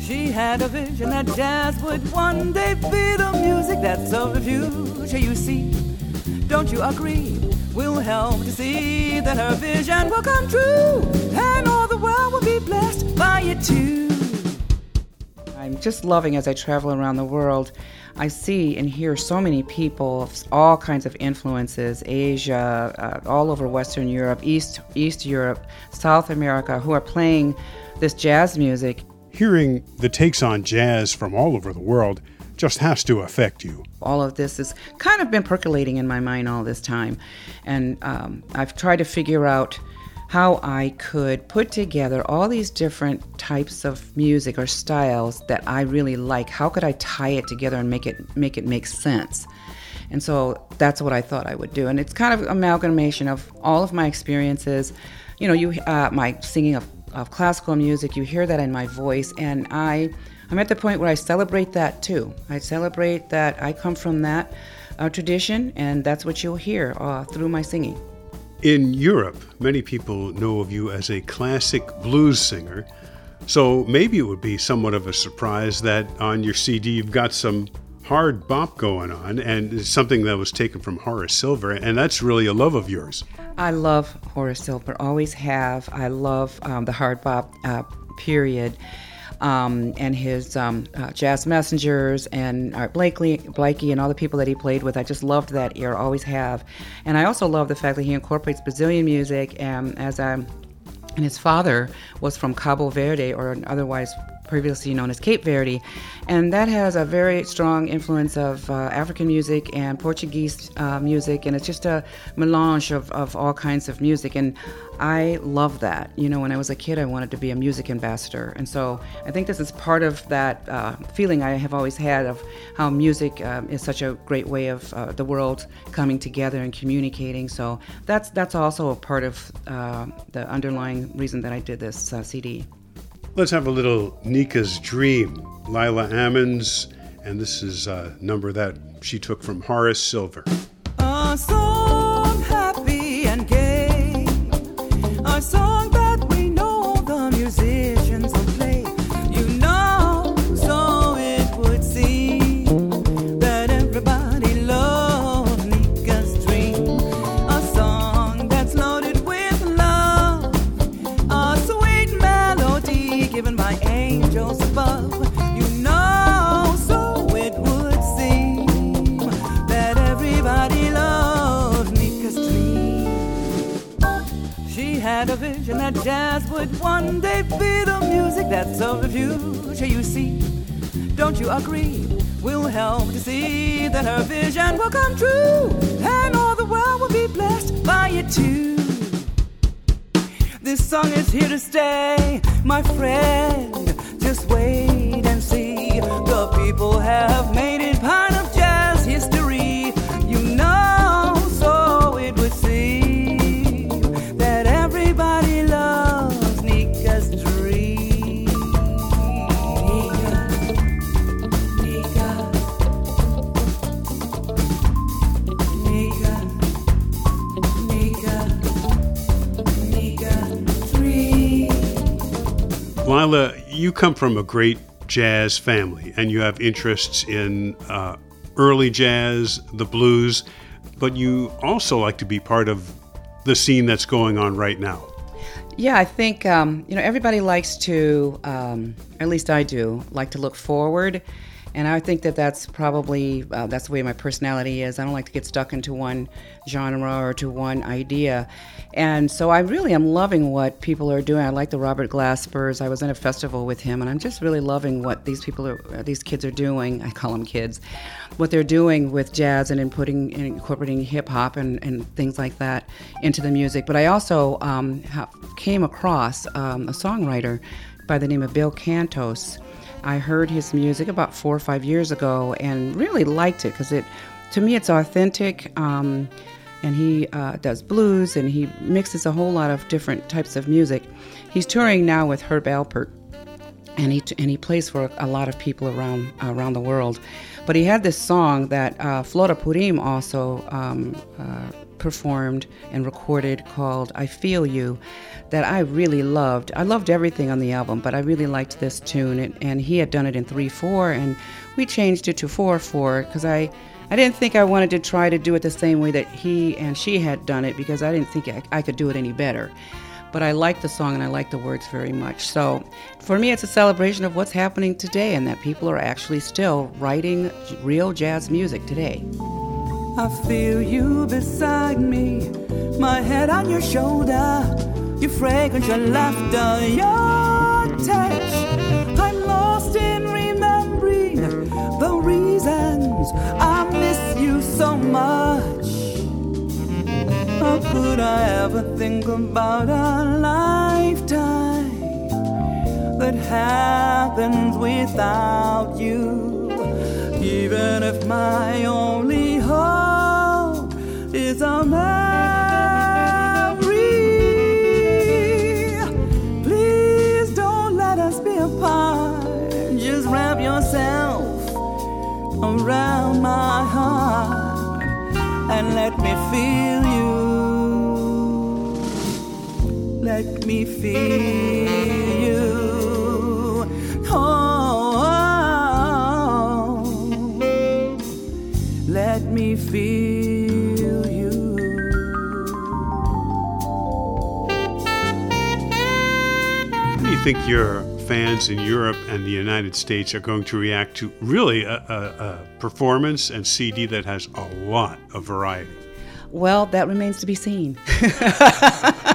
She had a vision that jazz would one day be the music that's of the future, you see. Don't you agree? We'll help to see that her vision will come true, and all the world will be blessed by it too. I'm just loving as I travel around the world. I see and hear so many people of all kinds of influences Asia, uh, all over Western Europe, East, East Europe, South America who are playing this jazz music. Hearing the takes on jazz from all over the world just has to affect you. All of this has kind of been percolating in my mind all this time. And um, I've tried to figure out how I could put together all these different types of music or styles that I really like. How could I tie it together and make it make it make sense? And so that's what I thought I would do. And it's kind of amalgamation of all of my experiences. You know, you uh, my singing of, of classical music. You hear that in my voice, and I I'm at the point where I celebrate that too. I celebrate that I come from that uh, tradition, and that's what you'll hear uh, through my singing. In Europe, many people know of you as a classic blues singer. So maybe it would be somewhat of a surprise that on your CD you've got some hard bop going on and something that was taken from Horace Silver, and that's really a love of yours. I love Horace Silver, always have. I love um, the hard bop uh, period um, and his um, uh, jazz messengers and Art Blakey, Blakey and all the people that he played with. I just loved that era, always have. And I also love the fact that he incorporates Brazilian music. And as I'm, and his father was from Cabo Verde, or otherwise previously known as Cape Verde, and that has a very strong influence of uh, African music and Portuguese uh, music, and it's just a melange of, of all kinds of music. And I love that. You know, when I was a kid, I wanted to be a music ambassador, and so I think this is part of that uh, feeling I have always had of how music um, is such a great way of uh, the world coming together and communicating. So that's that's also a part of uh, the underlying reason that I did this uh, CD. Let's have a little Nica's Dream, Lila Ammons, and this is a number that she took from Horace Silver. Uh, a song This song is here to stay, my friend. Lila, you come from a great jazz family and you have interests in uh, early jazz, the blues, but you also like to be part of the scene that's going on right now. Yeah, I think um, you know everybody likes to, um, at least I do, like to look forward, and I think that that's probably uh, that's the way my personality is. I don't like to get stuck into one genre or to one idea, and so I really am loving what people are doing. I like the Robert Glaspers. I was in a festival with him, and I'm just really loving what these people are, uh, these kids are doing. I call them kids, what they're doing with jazz and in putting and incorporating hip hop and, and things like that into the music. But I also um, ha- came across um, a songwriter by the name of Bill Cantos. I heard his music about four or five years ago and really liked it because it, to me, it's authentic. Um, and he uh, does blues and he mixes a whole lot of different types of music. He's touring now with Herb Alpert, and he and he plays for a lot of people around around the world. But he had this song that uh, Flora Purim also um, uh, performed and recorded called I Feel You that I really loved. I loved everything on the album, but I really liked this tune. And, and he had done it in 3 4, and we changed it to 4 4 because I. I didn't think I wanted to try to do it the same way that he and she had done it because I didn't think I, I could do it any better but I like the song and I like the words very much. So for me, it's a celebration of what's happening today and that people are actually still writing real jazz music today. I feel you beside me, my head on your shoulder, your fragrance, your laughter, your touch. I'm lost in remembering the reasons I miss you so much. How could I ever think about a lifetime that happens without you? Even if my only is a memory, please don't let us be apart. Just wrap yourself around my heart and let me feel you. Let me feel you. Oh, oh, oh. let me feel think your fans in Europe and the United States are going to react to really a, a, a performance and CD that has a lot of variety? Well, that remains to be seen.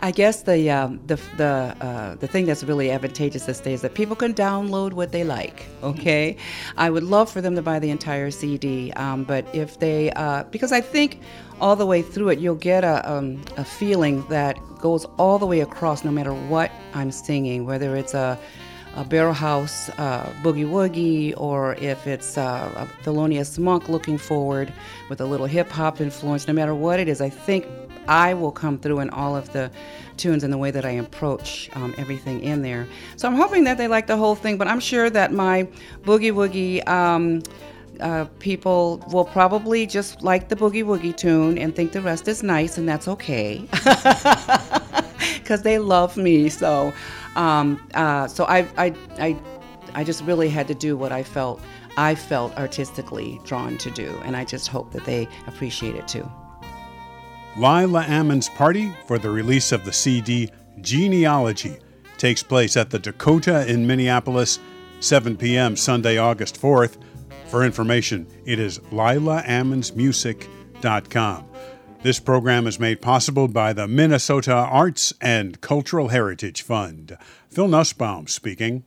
I guess the um, the the uh, the thing that's really advantageous this day is that people can download what they like. Okay, I would love for them to buy the entire CD, um, but if they uh, because I think all the way through it you'll get a um, a feeling that goes all the way across, no matter what I'm singing, whether it's a a barrel house uh, boogie woogie, or if it's uh, a Thelonious Monk looking forward with a little hip hop influence, no matter what it is, I think I will come through in all of the tunes and the way that I approach um, everything in there. So I'm hoping that they like the whole thing, but I'm sure that my boogie woogie. Um, uh, people will probably just like the boogie woogie tune and think the rest is nice, and that's okay because they love me. So, um, uh, so I, I, I, I just really had to do what I felt I felt artistically drawn to do, and I just hope that they appreciate it too. Lila Ammon's party for the release of the CD Genealogy takes place at the Dakota in Minneapolis, 7 p.m. Sunday, August 4th. For information, it is lilaammonsmusic.com. This program is made possible by the Minnesota Arts and Cultural Heritage Fund. Phil Nussbaum speaking.